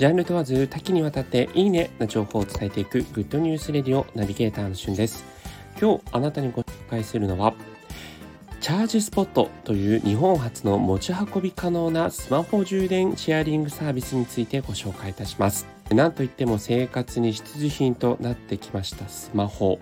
ジャンル問わず多岐にわたっていいねな情報を伝えていくグッドニュースレディオナビゲーターのしゅんです。今日あなたにご紹介するのはチャージスポットという日本初の持ち運び可能なスマホ充電シェアリングサービスについてご紹介いたします。なんといっても生活に必需品となってきましたスマホ。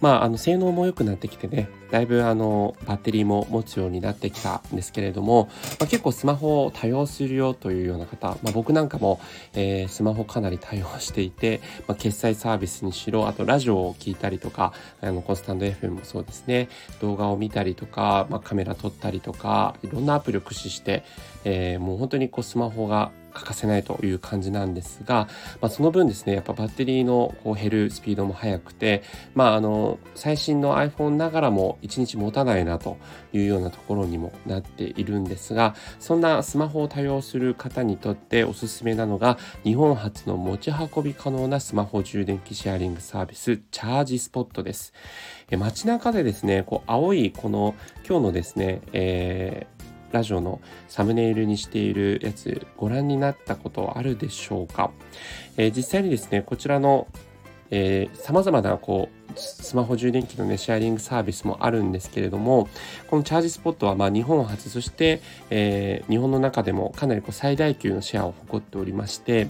まあ、あの性能も良くなってきてね、だいぶあのバッテリーも持つようになってきたんですけれども、まあ、結構スマホを多用するよというような方、まあ、僕なんかも、えー、スマホかなり対応していて、まあ、決済サービスにしろ、あとラジオを聴いたりとか、あのコンスタンド FM もそうですね、動画を見たりとか、まあ、カメラ撮ったりとか、いろんなアプリを駆使して、えー、もう本当にこうスマホが欠かせないという感じなんですが、まあ、その分ですねやっぱバッテリーのこう減るスピードも速くて、まあ、あの最新の iPhone ながらも1日持たないなというようなところにもなっているんですがそんなスマホを多用する方にとっておすすめなのが日本初の持ち運び可能なスマホ充電器シェアリングサービスチャージスポットです。街中でですねこう青いこの今日のですね、えーラジオのサムネイルにしているやつご覧になったことあるでしょうか、えー、実際にですねこちらのさまざまなこうスマホ充電器のね、シェアリングサービスもあるんですけれども、このチャージスポットはま日本初、そして、えー、日本の中でもかなりこう最大級のシェアを誇っておりまして、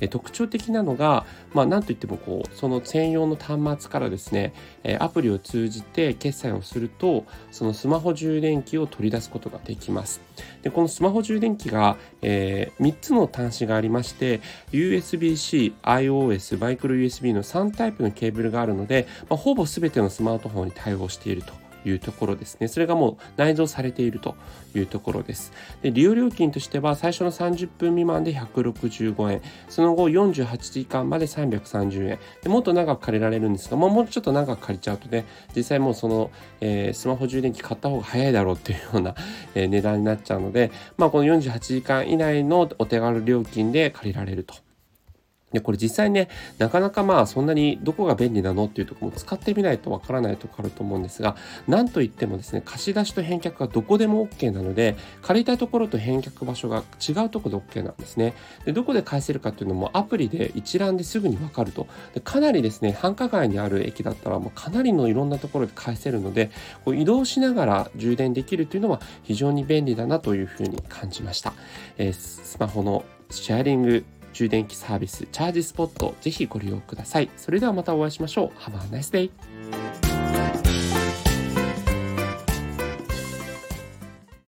え、特徴的なのが、まあなんといってもこう、その専用の端末からですね、え、アプリを通じて決済をすると、そのスマホ充電器を取り出すことができます。で、このスマホ充電器が、えー、3つの端子がありまして、USB-C、iOS、マイクロ USB の3タイプのケーブルがあるので、まあ、ほぼ全てのスマートフォンに対応していると。いうところですね。それがもう内蔵されているというところです。で利用料金としては最初の30分未満で165円、その後48時間まで330円、でもっと長く借りられるんですが、まあ、もうちょっと長く借りちゃうとね、実際もうその、えー、スマホ充電器買った方が早いだろうっていうような、えー、値段になっちゃうので、まあ、この48時間以内のお手軽料金で借りられると。で、これ実際ね、なかなかまあそんなにどこが便利なのっていうところも使ってみないとわからないところあると思うんですが、なんといってもですね、貸し出しと返却がどこでも OK なので、借りたいところと返却場所が違うところで OK なんですね。で、どこで返せるかっていうのもアプリで一覧ですぐにわかると。でかなりですね、繁華街にある駅だったらもうかなりのいろんなところで返せるので、こう移動しながら充電できるというのは非常に便利だなというふうに感じました。えー、スマホのシェアリング充電器サービスチャージスポットぜひご利用ください。それではまたお会いしましょう。Have a nice day!